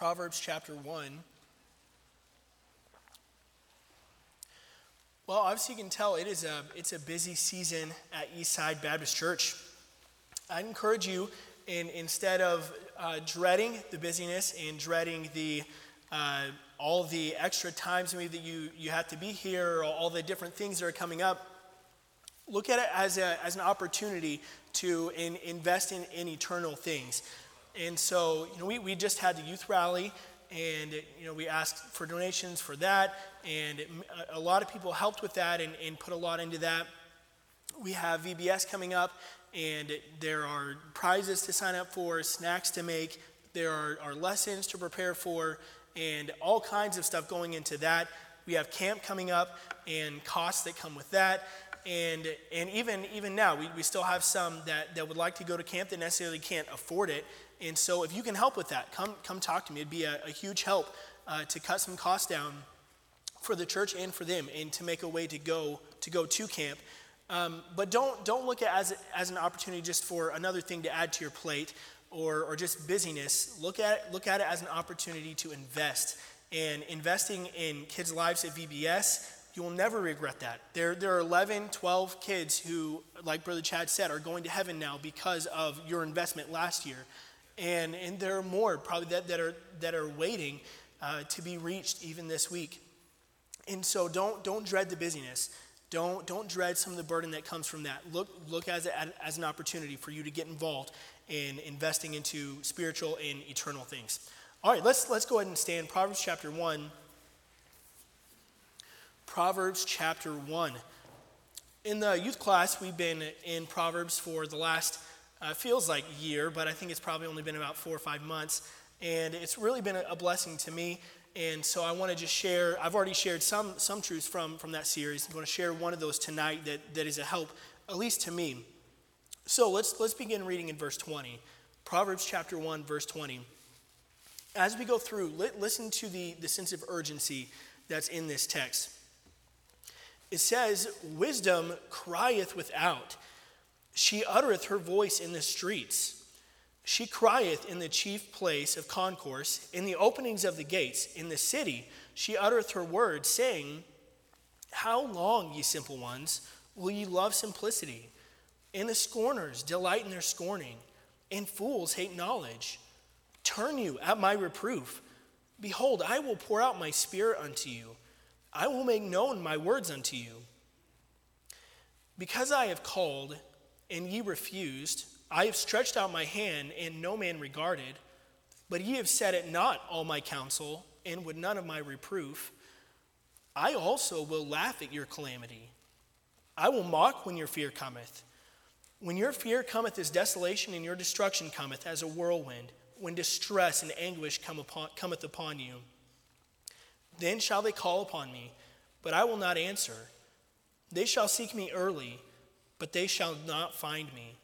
Proverbs chapter 1. Well, obviously, you can tell it is a, it's a busy season at Eastside Baptist Church. I'd encourage you, in, instead of uh, dreading the busyness and dreading the, uh, all the extra times maybe that you, you have to be here, or all the different things that are coming up, look at it as, a, as an opportunity to in, invest in, in eternal things. And so, you know, we, we just had the youth rally, and you know, we asked for donations for that, and it, a lot of people helped with that and, and put a lot into that. We have VBS coming up, and there are prizes to sign up for, snacks to make, there are, are lessons to prepare for, and all kinds of stuff going into that. We have camp coming up and costs that come with that. And, and even, even now, we, we still have some that, that would like to go to camp that necessarily can't afford it. And so, if you can help with that, come, come talk to me. It'd be a, a huge help uh, to cut some costs down for the church and for them, and to make a way to go to go to camp. Um, but don't, don't look at it as, as an opportunity just for another thing to add to your plate or, or just busyness. Look at, it, look at it as an opportunity to invest. And investing in kids' lives at VBS, you will never regret that. There, there are 11, 12 kids who, like Brother Chad said, are going to heaven now because of your investment last year. And, and there are more probably that, that, are, that are waiting uh, to be reached even this week. And so don't, don't dread the busyness. Don't, don't dread some of the burden that comes from that. Look, look as, it, as an opportunity for you to get involved in investing into spiritual and eternal things. All right, let's, let's go ahead and stand. Proverbs chapter 1. Proverbs chapter 1. In the youth class, we've been in Proverbs for the last, uh, feels like year, but I think it's probably only been about four or five months. And it's really been a blessing to me and so I want to just share, I've already shared some, some truths from, from that series. I'm going to share one of those tonight that, that is a help, at least to me. So let's, let's begin reading in verse 20. Proverbs chapter 1, verse 20. As we go through, li- listen to the, the sense of urgency that's in this text. It says, Wisdom crieth without, she uttereth her voice in the streets. She crieth in the chief place of concourse, in the openings of the gates, in the city. She uttereth her word, saying, How long, ye simple ones, will ye love simplicity? And the scorners delight in their scorning, and fools hate knowledge. Turn you at my reproof. Behold, I will pour out my spirit unto you. I will make known my words unto you. Because I have called, and ye refused, I have stretched out my hand, and no man regarded. But ye have set at naught all my counsel, and would none of my reproof. I also will laugh at your calamity. I will mock when your fear cometh. When your fear cometh as desolation, and your destruction cometh as a whirlwind, when distress and anguish come upon, cometh upon you. Then shall they call upon me, but I will not answer. They shall seek me early, but they shall not find me.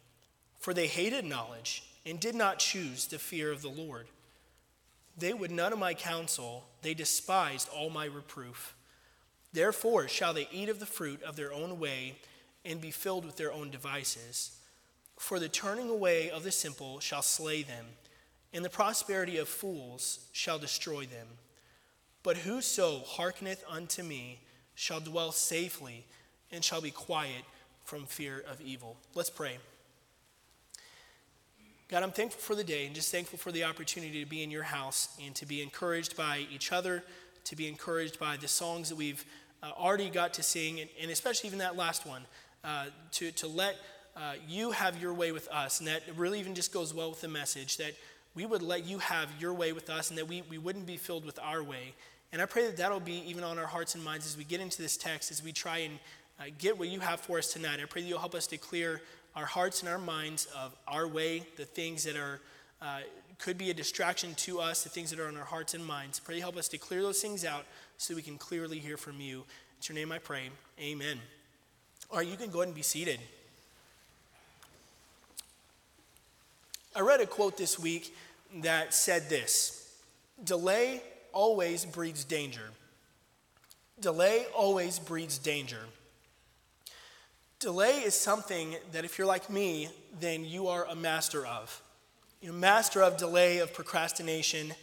For they hated knowledge and did not choose the fear of the Lord. They would none of my counsel, they despised all my reproof. Therefore shall they eat of the fruit of their own way and be filled with their own devices. For the turning away of the simple shall slay them, and the prosperity of fools shall destroy them. But whoso hearkeneth unto me shall dwell safely and shall be quiet from fear of evil. Let's pray. God, I'm thankful for the day and just thankful for the opportunity to be in your house and to be encouraged by each other, to be encouraged by the songs that we've uh, already got to sing, and, and, especially even that last one, uh, to, to let uh, you have your way with us. And that really even just goes well with the message that we would let you have your way with us and that we, we wouldn't be filled with our way. And I pray that that'll be even on our hearts and minds as we get into this text, as we try and uh, get what you have for us tonight. I pray that you'll help us to clear our hearts and our minds of our way, the things that are uh, could be a distraction to us, the things that are on our hearts and minds. Pray help us to clear those things out so we can clearly hear from you. It's your name I pray. Amen. All right, you can go ahead and be seated. I read a quote this week that said this Delay always breeds danger. Delay always breeds danger. Delay is something that if you're like me, then you are a master of. You're master of delay, of procrastination.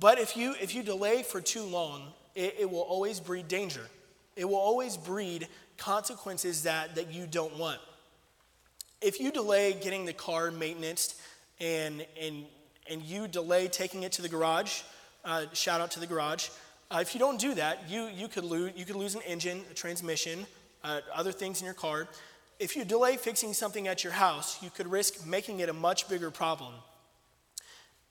But if you, if you delay for too long, it, it will always breed danger. It will always breed consequences that, that you don't want. If you delay getting the car maintenance and, and, and you delay taking it to the garage, uh, shout out to the garage, uh, if you don't do that, you, you, could lose, you could lose an engine, a transmission, uh, other things in your car. If you delay fixing something at your house, you could risk making it a much bigger problem.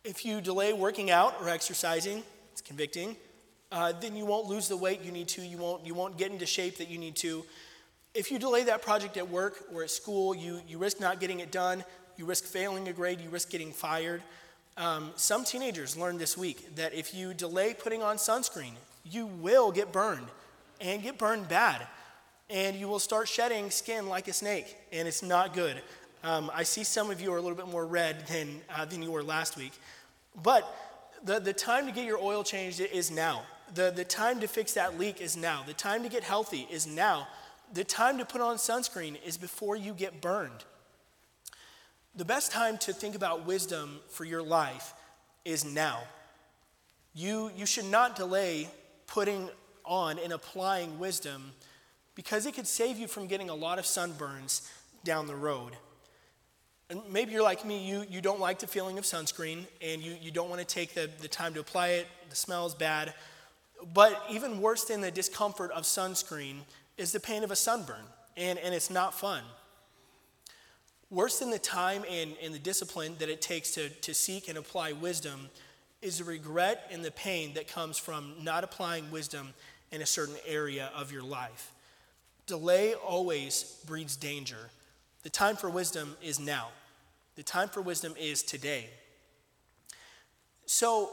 If you delay working out or exercising, it's convicting, uh, then you won't lose the weight you need to, you won't, you won't get into shape that you need to. If you delay that project at work or at school, you, you risk not getting it done, you risk failing a grade, you risk getting fired. Um, some teenagers learned this week that if you delay putting on sunscreen, you will get burned and get burned bad. And you will start shedding skin like a snake, and it's not good. Um, I see some of you are a little bit more red than, uh, than you were last week. But the, the time to get your oil changed is now. The, the time to fix that leak is now. The time to get healthy is now. The time to put on sunscreen is before you get burned. The best time to think about wisdom for your life is now. You, you should not delay putting on and applying wisdom because it could save you from getting a lot of sunburns down the road. And maybe you're like me, you, you don't like the feeling of sunscreen and you, you don't want to take the, the time to apply it, the smell is bad. But even worse than the discomfort of sunscreen is the pain of a sunburn, and, and it's not fun. Worse than the time and, and the discipline that it takes to, to seek and apply wisdom is the regret and the pain that comes from not applying wisdom in a certain area of your life. Delay always breeds danger. The time for wisdom is now. The time for wisdom is today. So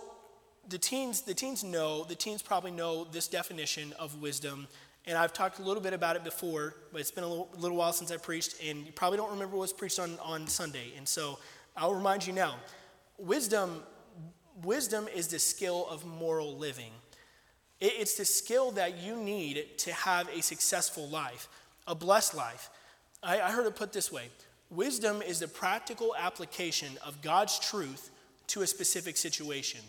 the teens, the teens know, the teens probably know this definition of wisdom. And I've talked a little bit about it before, but it's been a little, little while since I preached, and you probably don't remember what was preached on, on Sunday. And so I'll remind you now. Wisdom, wisdom is the skill of moral living. It, it's the skill that you need to have a successful life, a blessed life. I, I heard it put this way Wisdom is the practical application of God's truth to a specific situation.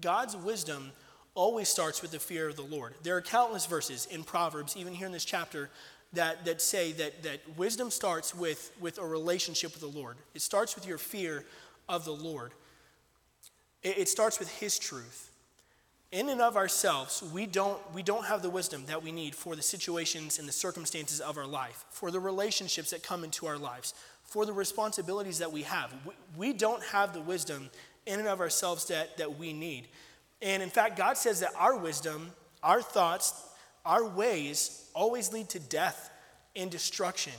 God's wisdom always starts with the fear of the Lord. There are countless verses in Proverbs, even here in this chapter, that, that say that, that wisdom starts with, with a relationship with the Lord. It starts with your fear of the Lord, it, it starts with His truth in and of ourselves, we don't, we don't have the wisdom that we need for the situations and the circumstances of our life, for the relationships that come into our lives, for the responsibilities that we have. We, we don't have the wisdom in and of ourselves that, that we need. And in fact, God says that our wisdom, our thoughts, our ways always lead to death and destruction.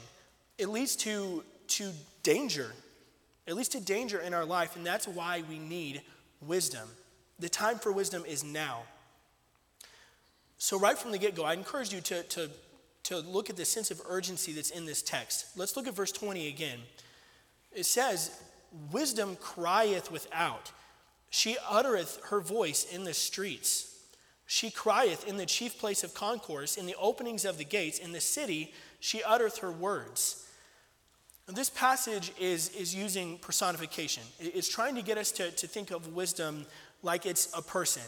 It leads to, to danger. It leads to danger in our life, and that's why we need wisdom. The time for wisdom is now. So, right from the get go, I encourage you to, to, to look at the sense of urgency that's in this text. Let's look at verse 20 again. It says, Wisdom crieth without, she uttereth her voice in the streets. She crieth in the chief place of concourse, in the openings of the gates, in the city, she uttereth her words. This passage is, is using personification. It's trying to get us to, to think of wisdom like it's a person,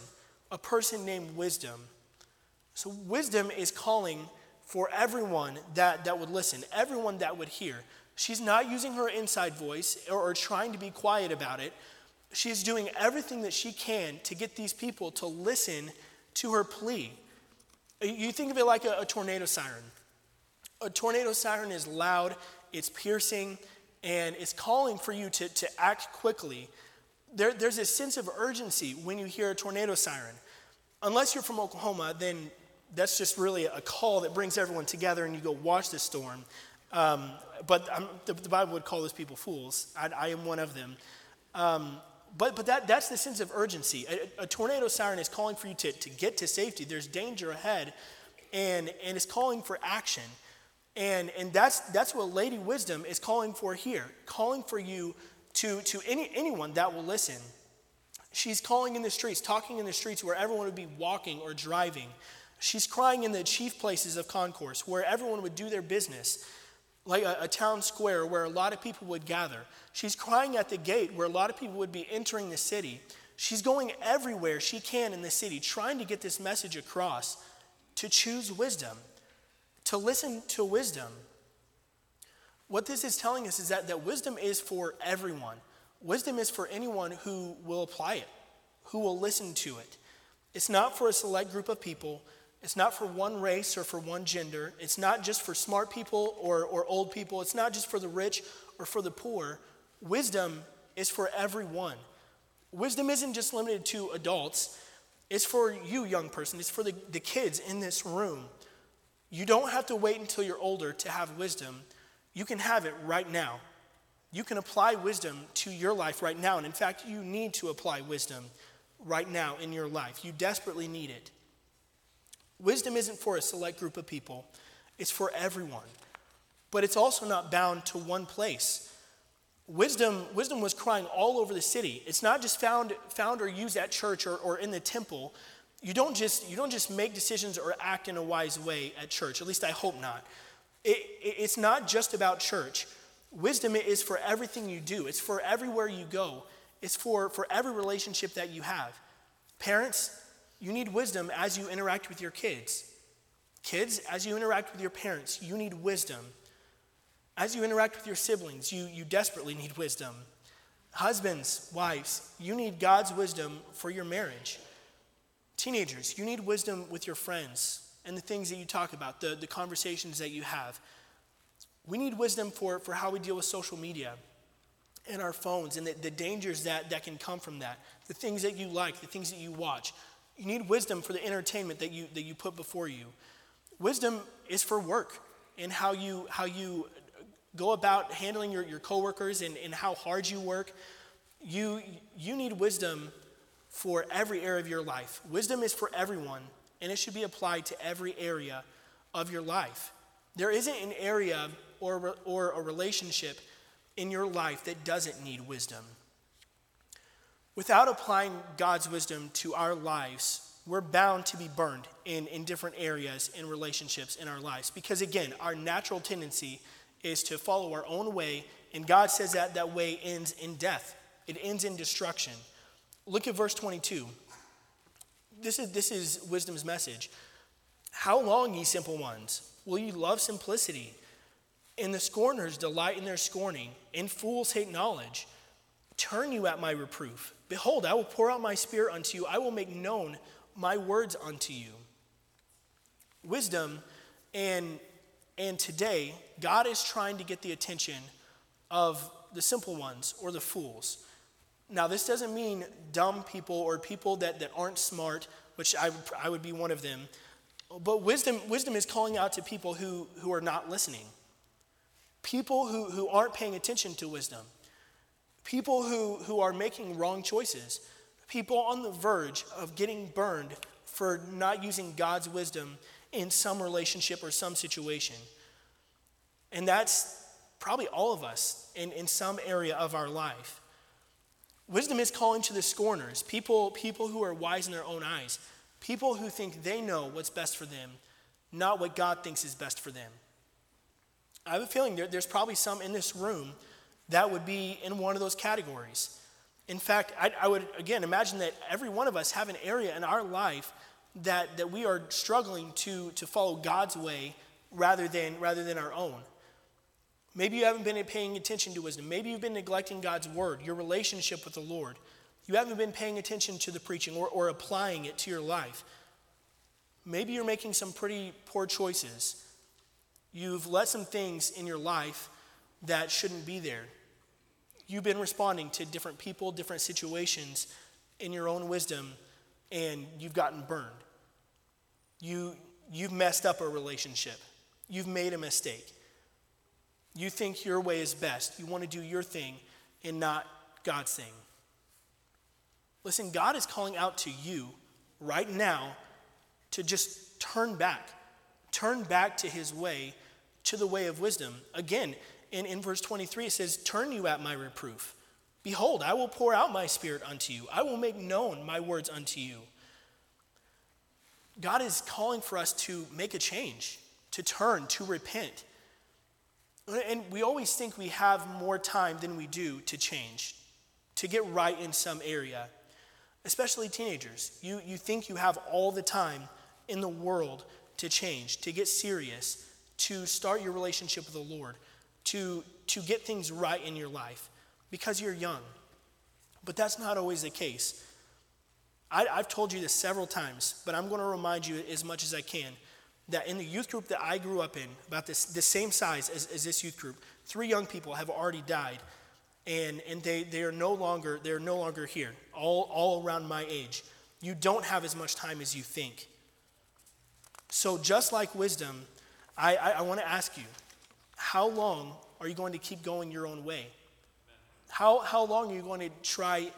a person named wisdom. So, wisdom is calling for everyone that, that would listen, everyone that would hear. She's not using her inside voice or, or trying to be quiet about it. She's doing everything that she can to get these people to listen to her plea. You think of it like a, a tornado siren. A tornado siren is loud, it's piercing, and it's calling for you to, to act quickly there, there's a sense of urgency when you hear a tornado siren. Unless you're from Oklahoma, then that's just really a call that brings everyone together and you go watch the storm. Um, but the, the, Bible would call those people fools. I, I am one of them. Um, but but that, that's the sense of urgency. A, a, tornado siren is calling for you to, to get to safety. There's danger ahead, and, and it's calling for action. And, and that's, that's what Lady Wisdom is calling for here, calling for you to, to any, anyone that will listen. She's calling in the streets, talking in the streets where everyone would be walking or driving. She's crying in the chief places of concourse where everyone would do their business, like a, a, town square where a lot of people would gather. She's crying at the gate where a lot of people would be entering the city. She's going everywhere she can in the city, trying to get this message across to choose wisdom, to listen to wisdom. What this is telling us is that, that wisdom is for everyone. Wisdom is for anyone who will apply it, who will listen to it. It's not for a select group of people. It's not for one race or for one gender. It's not just for smart people or, or old people. It's not just for the rich or for the poor. Wisdom is for everyone. Wisdom isn't just limited to adults, it's for you, young person. It's for the, the kids in this room. You don't have to wait until you're older to have wisdom. You can have it right now. You can apply wisdom to your life right now. And in fact, you need to apply wisdom right now in your life. You desperately need it. Wisdom isn't for a select group of people, it's for everyone. But it's also not bound to one place. Wisdom, wisdom was crying all over the city. It's not just found, found or used at church or, or in the temple. You don't, just, you don't just make decisions or act in a wise way at church. At least I hope not. It, it, it's not just about church. Wisdom is for everything you do, it's for everywhere you go, it's for, for every relationship that you have. Parents, you need wisdom as you interact with your kids. Kids, as you interact with your parents, you need wisdom. As you interact with your siblings, you, you desperately need wisdom. Husbands, wives, you need God's wisdom for your marriage. Teenagers, you need wisdom with your friends and the things that you talk about, the, the conversations that you have. We need wisdom for, for how we deal with social media and our phones and the, the dangers that, that can come from that, the things that you like, the things that you watch. You need wisdom for the entertainment that you, that you put before you. Wisdom is for work and how you, how you go about handling your, your coworkers and, and how hard you work. You, you need wisdom for every area of your life. Wisdom is for everyone, and it should be applied to every area of your life. There isn't an area or, or a relationship in your life that doesn't need wisdom. Without applying God's wisdom to our lives, we're bound to be burned in, in different areas and relationships in our lives. Because again, our natural tendency is to follow our own way, and God says that that way ends in death, it ends in destruction. Look at verse 22. This is, this is wisdom's message. How long, ye simple ones, will ye love simplicity? And the scorners delight in their scorning, and fools hate knowledge. Turn you at my reproof. Behold, I will pour out my spirit unto you, I will make known my words unto you. Wisdom and and today, God is trying to get the attention of the simple ones or the fools. Now, this doesn't mean dumb people or people that, that aren't smart, which I, I would be one of them. But wisdom, wisdom is calling out to people who, who are not listening, people who, who aren't paying attention to wisdom, people who, who are making wrong choices, people on the verge of getting burned for not using God's wisdom in some relationship or some situation. And that's probably all of us in, in some area of our life. Wisdom is calling to the scorners, people, people who are wise in their own eyes, people who think they know what's best for them, not what God thinks is best for them. I have a feeling there, there's probably some in this room that would be in one of those categories. In fact, I, I would, again, imagine that every one of us have an area in our life that, that we are struggling to, to follow God's way rather than, rather than our own. Maybe you haven't been paying attention to wisdom. Maybe you've been neglecting God's word, your relationship with the Lord. You haven't been paying attention to the preaching or, or applying it to your life. Maybe you're making some pretty poor choices. You've let some things in your life that shouldn't be there. You've been responding to different people, different situations in your own wisdom, and you've gotten burned. You, you've messed up a relationship. You've made a mistake. You think your way is best. You want to do your thing and not God's thing. Listen, God is calling out to you right now to just turn back. Turn back to his way, to the way of wisdom. Again, in, in verse 23, it says, Turn you at my reproof. Behold, I will pour out my spirit unto you, I will make known my words unto you. God is calling for us to make a change, to turn, to repent. And we always think we have more time than we do to change, to get right in some area. especially teenagers. You, you think you have all the time in the world to change, to get serious, to start your relationship with the Lord, to, to get things right in your life because you're young. But that's not always the case. I, have told you this several times, but I'm going to remind you as much as I can that in the youth group that I grew up in, about this, the same size as, as this youth group, three young people have already died, and, and they, they are no longer they're no longer here, all, all around my age. You don't have as much time as you think. So just like wisdom, I, I, I want to ask you, how long are you going to keep going your own way? How, how long are you going to try,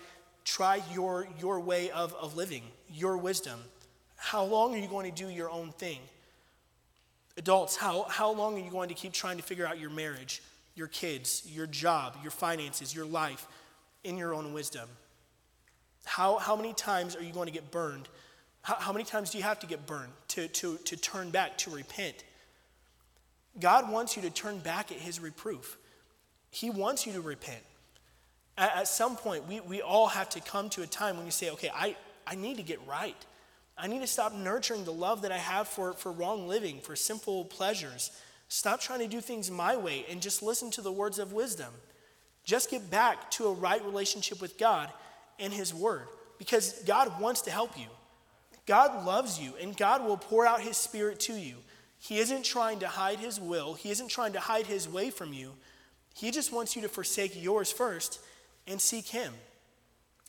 try your, your way of, of living, your wisdom? How long are you going to do your own thing? Adults, how, how long are you going to keep trying to figure out your marriage, your kids, your job, your finances, your life in your own wisdom? How, how many times are you going to get burned? How, how many times do you have to get burned to, to, to turn back, to repent? God wants you to turn back at his reproof. He wants you to repent. At, at some point, we, we all have to come to a time when you say, okay, I, I need to get right. I need to stop nurturing the love that I have for, for wrong living, for simple pleasures. Stop trying to do things my way and just listen to the words of wisdom. Just get back to a right relationship with God and His Word because God wants to help you. God loves you and God will pour out His Spirit to you. He isn't trying to hide His will, He isn't trying to hide His way from you. He just wants you to forsake yours first and seek Him.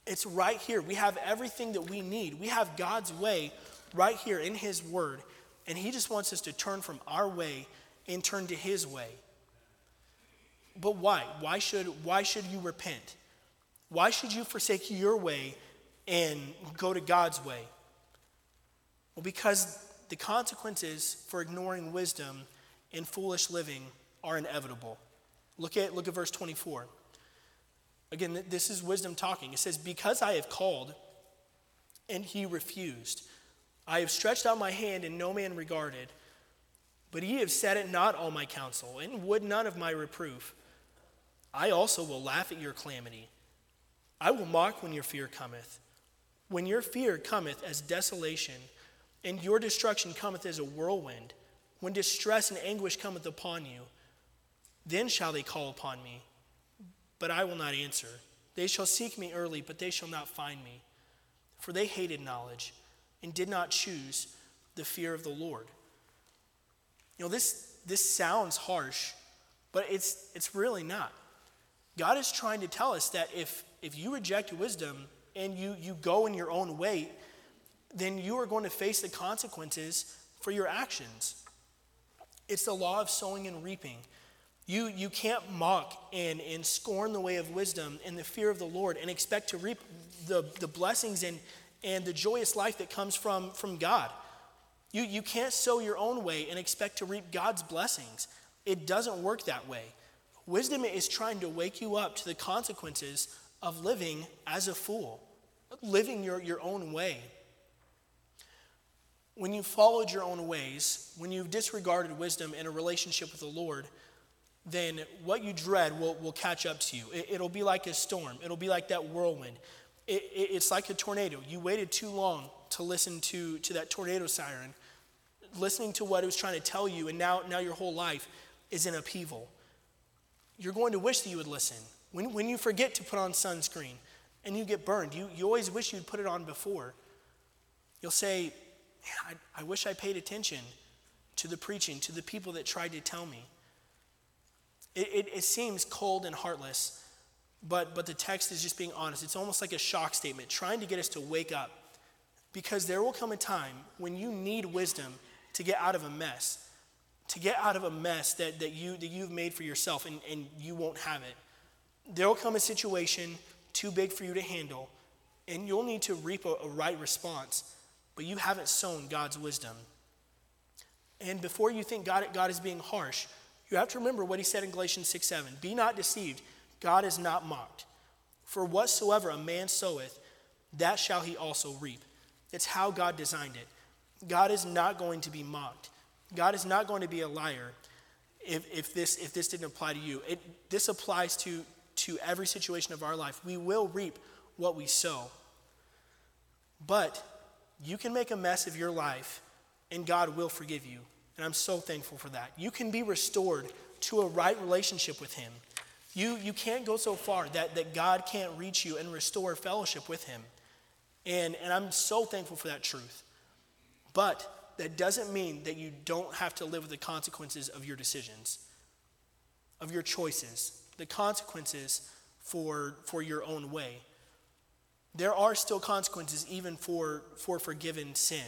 It's right here. We have everything that we need. We have God's way right here in His Word. And He just wants us to turn from our way and turn to His way. But why? Why should, why should you repent? Why should you forsake your way and go to God's way? Well, because the consequences for ignoring wisdom and foolish living are inevitable. Look at, look at verse 24. Again, this is wisdom talking. It says, Because I have called and he refused, I have stretched out my hand and no man regarded. But ye have set it not all my counsel, and would none of my reproof. I also will laugh at your calamity. I will mock when your fear cometh. When your fear cometh as desolation, and your destruction cometh as a whirlwind, when distress and anguish cometh upon you, then shall they call upon me but I will not answer. They shall seek me early, but they shall not find me. For they hated knowledge and did not choose the fear of the Lord. You know, this, this sounds harsh, but it's, it's really not. God is trying to tell us that if, if you reject wisdom and you, you go in your own way, then you are going to face the consequences for your actions. It's the law of sowing and reaping. You, you can't mock and, and scorn the way of wisdom and the fear of the Lord and expect to reap the, the blessings and, and the joyous life that comes from, from God. You, you can't sow your own way and expect to reap God's blessings. It doesn't work that way. Wisdom is trying to wake you up to the consequences of living as a fool, living your, your own way. When you've followed your own ways, when you've disregarded wisdom in a relationship with the Lord, then what you dread will, will catch up to you. It, will be like a storm, it'll be like that whirlwind. It, it, it's like a tornado. You waited too long to listen to, to that tornado siren, listening to what it was trying to tell you, and now, now your whole life is in upheaval. You're going to wish that you would listen. When, when you forget to put on sunscreen and you get burned, you, you always wish you'd put it on before. You'll say, I, I wish I paid attention to the preaching, to the people that tried to tell me. It, it, it, seems cold and heartless, but, but the text is just being honest. It's almost like a shock statement, trying to get us to wake up. Because there will come a time when you need wisdom to get out of a mess, to get out of a mess that, that, you, that you've made for yourself and, and you won't have it. There will come a situation too big for you to handle, and you'll need to reap a, a right response, but you haven't sown God's wisdom. And before you think God, God is being harsh, you have to remember what he said in Galatians 6 7. Be not deceived, God is not mocked. For whatsoever a man soweth, that shall he also reap. It's how God designed it. God is not going to be mocked. God is not going to be a liar if, if, this, if this didn't apply to you. It, this applies to, to every situation of our life. We will reap what we sow. But you can make a mess of your life, and God will forgive you. And I'm so thankful for that. You can be restored to a right relationship with Him. You, you can't go so far that, that God can't reach you and restore fellowship with Him. And, and I'm so thankful for that truth. But that doesn't mean that you don't have to live with the consequences of your decisions, of your choices, the consequences for, for your own way. There are still consequences even for, for forgiven sin.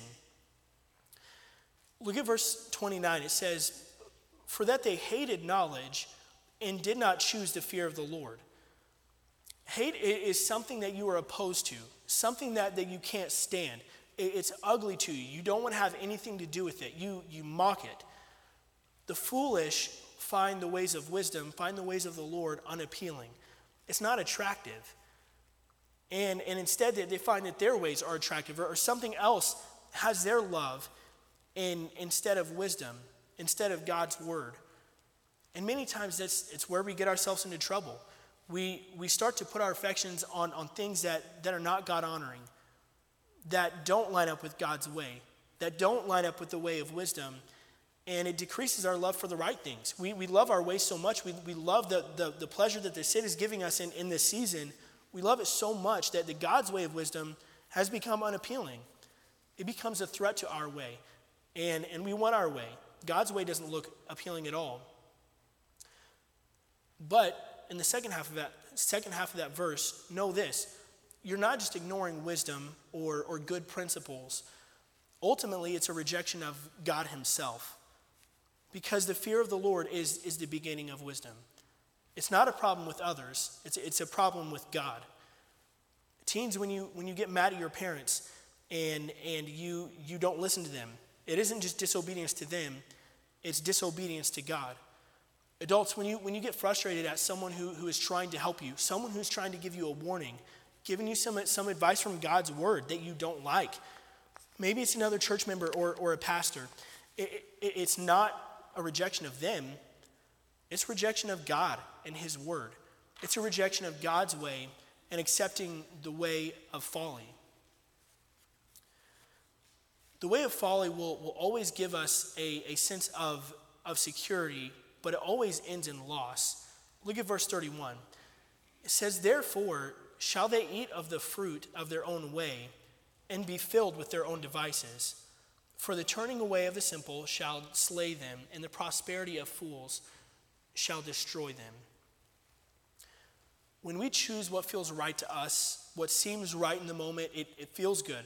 Look at verse 29. It says, For that they hated knowledge and did not choose the fear of the Lord. Hate is something that you are opposed to, something that, that you can't stand. It's ugly to you. You don't want to have anything to do with it. You, you mock it. The foolish find the ways of wisdom, find the ways of the Lord unappealing. It's not attractive. And, and instead, they, they find that their ways are attractive or, or something else has their love in, instead of wisdom, instead of God's word. And many times that's, it's where we get ourselves into trouble. We, we start to put our affections on, on things that, that are not God honoring, that don't line up with God's way, that don't line up with the way of wisdom. And it decreases our love for the right things. We, we love our way so much. We, we love the, the, the pleasure that the sin is giving us in, in this season. We love it so much that the God's way of wisdom has become unappealing. It becomes a threat to our way. And, and we want our way. God's way doesn't look appealing at all. But in the second half of that, second half of that verse, know this you're not just ignoring wisdom or, or good principles. Ultimately, it's a rejection of God Himself. Because the fear of the Lord is, is the beginning of wisdom. It's not a problem with others, it's, it's a problem with God. Teens, when you, when you get mad at your parents and, and you, you don't listen to them, it isn't just disobedience to them, it's disobedience to God. Adults, when you, when you get frustrated at someone who, who is trying to help you, someone who's trying to give you a warning, giving you some, some advice from God's word that you don't like, maybe it's another church member or, or a pastor, it, it, it's not a rejection of them, it's rejection of God and His word. It's a rejection of God's way and accepting the way of folly. The way of folly will, will always give us a, a sense of, of security but it always ends in loss. Look at verse 31. It says, Therefore, shall they eat of the fruit of their own way and be filled with their own devices. For the turning away of the simple shall slay them, and the prosperity of fools shall destroy them. When we choose what feels right to us, what seems right in the moment, it, it feels good.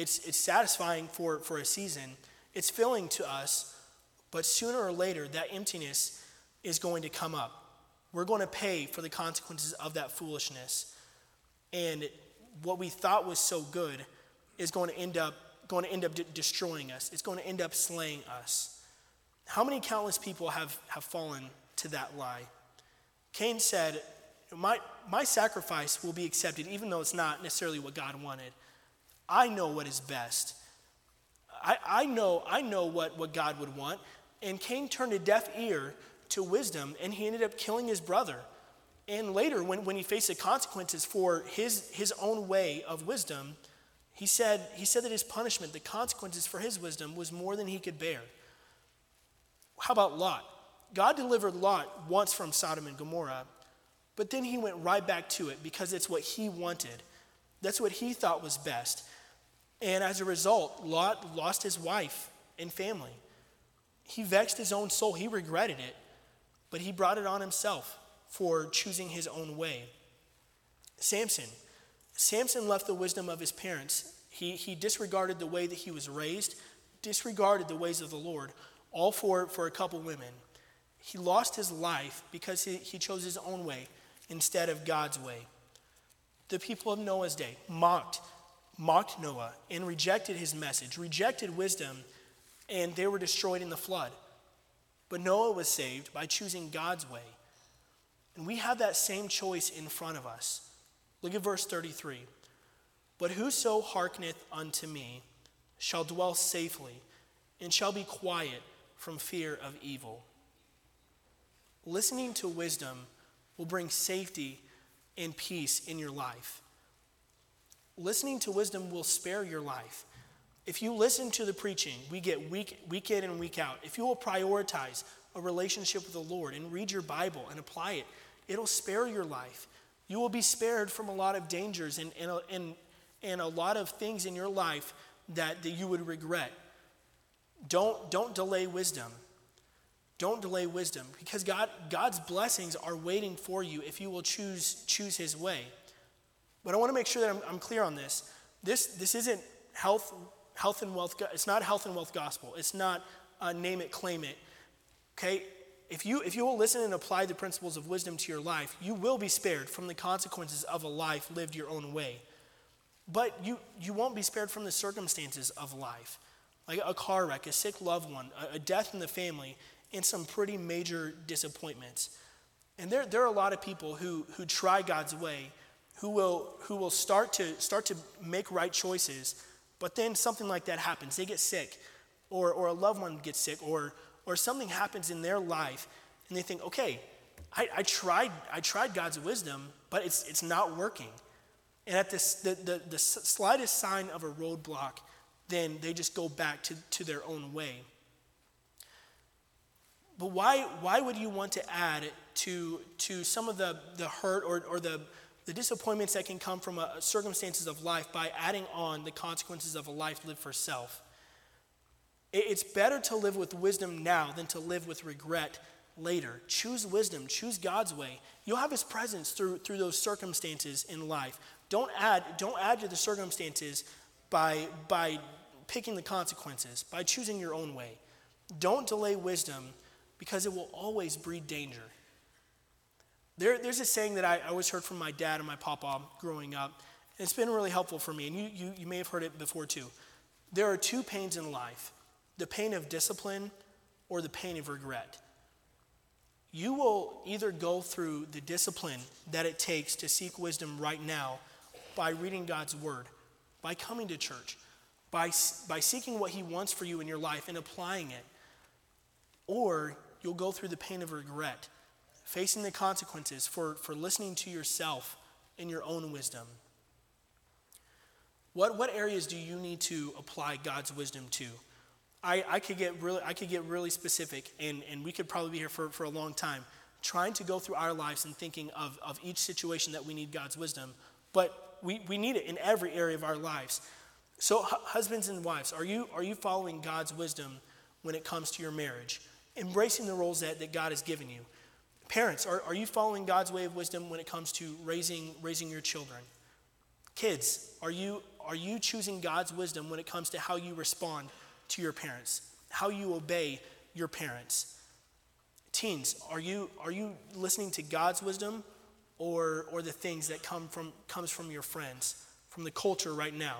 It's, it's satisfying for, for a season. It's filling to us, but sooner or later, that emptiness is going to come up. We're going to pay for the consequences of that foolishness. And what we thought was so good is going to end up going to end up de- destroying us. It's going to end up slaying us. How many countless people have, have fallen to that lie? Cain said, my, my sacrifice will be accepted, even though it's not necessarily what God wanted. I know what is best. I, I, know, I know what, what God would want. And Cain turned a deaf ear to wisdom and he ended up killing his brother. And later, when, when he faced the consequences for his, his own way of wisdom, he said, he said that his punishment, the consequences for his wisdom, was more than he could bear. How about Lot? God delivered Lot once from Sodom and Gomorrah, but then he went right back to it because it's what he wanted. That's what he thought was best. And as a result, Lot lost his wife and family. He vexed his own soul. He regretted it, but he brought it on himself for choosing his own way. Samson. Samson left the wisdom of his parents. He, he disregarded the way that he was raised, disregarded the ways of the Lord, all for, for a couple women. He lost his life because he, he chose his own way instead of God's way. The people of Noah's day mocked, mocked Noah and rejected his message, rejected wisdom and they were destroyed in the flood. But Noah was saved by choosing God's way. And we have that same choice in front of us. Look at verse 33. But whoso hearkeneth unto me shall dwell safely and shall be quiet from fear of evil. Listening to wisdom will bring safety and peace in your life. Listening to wisdom will spare your life. If you listen to the preaching, we get week, week in and week out. If you will prioritize a relationship with the Lord and read your Bible and apply it, it'll spare your life. You will be spared from a lot of dangers and, and, and, and a lot of things in your life that, that you would regret. Don't, don't delay wisdom. Don't delay wisdom because God, God's blessings are waiting for you if you will choose, choose His way. But I want to make sure that I'm, I'm clear on this. This, this isn't health, health and wealth. It's not health and wealth gospel. It's not uh, name it, claim it. Okay? If you, if you will listen and apply the principles of wisdom to your life, you will be spared from the consequences of a life lived your own way. But you, you won't be spared from the circumstances of life, like a car wreck, a sick loved one, a, a death in the family and some pretty major disappointments. And there, there are a lot of people who, who try God's way, who will, who will start, to, start to make right choices, but then something like that happens. They get sick, or, or a loved one gets sick, or, or something happens in their life, and they think, okay, I, I, tried, I tried God's wisdom, but it's, it's not working. And at this, the, the, the slightest sign of a roadblock, then they just go back to, to their own way. But why, why would you want to add to, to some of the, the hurt or, or the, the disappointments that can come from uh, circumstances of life by adding on the consequences of a life lived for self? It, it's better to live with wisdom now than to live with regret later. Choose wisdom, choose God's way. You'll have his presence through, through those circumstances in life. Don't add, don't add to the circumstances by, by picking the consequences, by choosing your own way. Don't delay wisdom because it will always breed danger. There, there's a saying that I, I always heard from my dad and my papa growing up, and it's been really helpful for me, and you, you, you may have heard it before too. There are two pains in life the pain of discipline or the pain of regret. You will either go through the discipline that it takes to seek wisdom right now by reading God's word, by coming to church, by, by seeking what He wants for you in your life and applying it, or you'll go through the pain of regret, facing the consequences for, for listening to yourself in your own wisdom. What, what areas do you need to apply God's wisdom to? I, I, could get really, I could get really specific, and, and we could probably be here for, for a long time, trying to go through our lives and thinking of, of each situation that we need God's wisdom. But we, we need it in every area of our lives. So, husbands and wives, are you, are you following God's wisdom when it comes to your marriage? embracing the roles that, that God has given you. Parents, are, are you following God's way of wisdom when it comes to raising, raising your children? Kids, are you, are you choosing God's wisdom when it comes to how you respond to your parents, how you obey your parents? Teens, are you, are you listening to God's wisdom or, or the things that come from, comes from your friends, from the culture right now?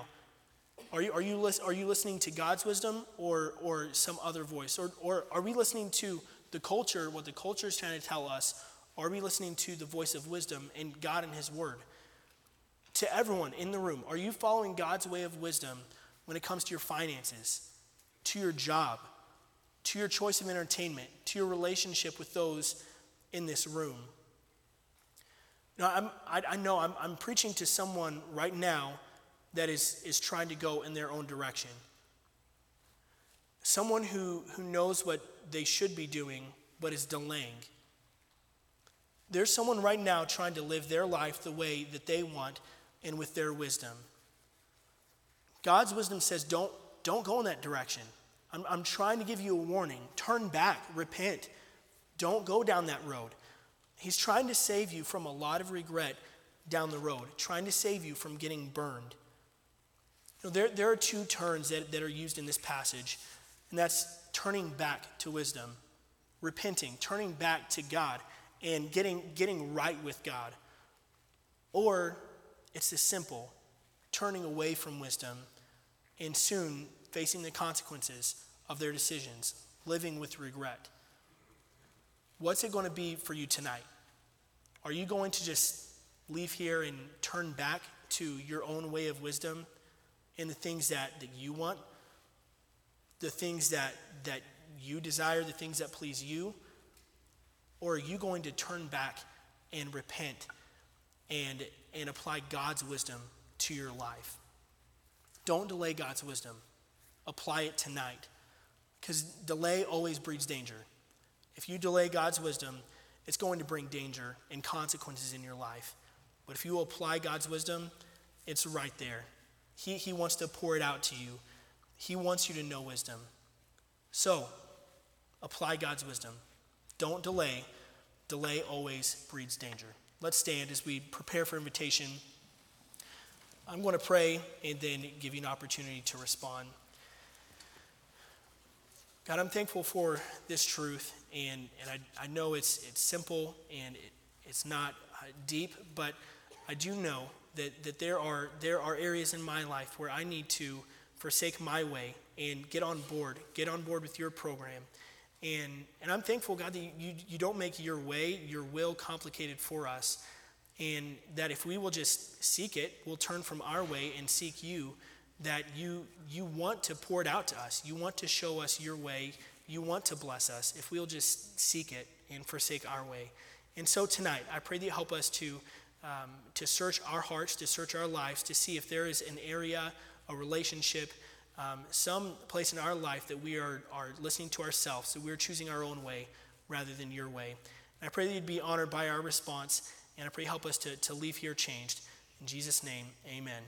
Are you, are you, are you listening to God's wisdom or, or some other voice? Or, or are we listening to the culture, what the culture is trying to tell us? Are we listening to the voice of wisdom and God and His Word? To everyone in the room, are you following God's way of wisdom when it comes to your finances, to your job, to your choice of entertainment, to your relationship with those in this room? Now, I'm, I, I know I'm, I'm preaching to someone right now that is, is trying to go in their own direction. Someone who, who knows what they should be doing but is delaying. There's someone right now trying to live their life the way that they want and with their wisdom. God's wisdom says, don't, don't go in that direction. I'm, I'm trying to give you a warning. Turn back, repent. Don't go down that road. He's trying to save you from a lot of regret down the road, trying to save you from getting burned. You know, there, there are two turns that, that are used in this passage, and that's turning back to wisdom, repenting, turning back to God, and getting, getting right with God. Or it's the simple turning away from wisdom and soon facing the consequences of their decisions, living with regret. What's it going to be for you tonight? Are you going to just leave here and turn back to your own way of wisdom? and the things that, that you want, the things that, that you desire, the things that please you? Or are you going to turn back and repent and, and apply God's wisdom to your life. Don't delay God's wisdom. Apply it tonight. Because delay always breeds danger. If you delay God's wisdom, it's going to bring danger and consequences in your life. But if you apply God's wisdom, it's right there. He, he wants to pour it out to you, He wants you to know wisdom. So, apply God's wisdom. Don't delay. Delay always breeds danger. Let's stand as we prepare for invitation. I'm going to pray and then give you an opportunity to respond. God, I'm thankful for this truth, and, and I, I know it's, it's simple and it, it's not uh, deep, but I do know that, that there, are, there are areas in my life where I need to forsake my way and get on board, get on board with your program. And, and I'm thankful, God, that you, you don't make your way, your will complicated for us. And that if we will just seek it, we'll turn from our way and seek you that you, you want to pour it out to us. You want to show us your way. You want to bless us if we'll just seek it and forsake our way. And so tonight, I pray that you help us to, um, to search our hearts, to search our lives, to see if there is an area, a relationship, um, some place in our life that we are, are listening to ourselves, that we're choosing our own way rather than your way. And I pray that you'd be honored by our response, and I pray help us to, to leave here changed. In Jesus' name, amen.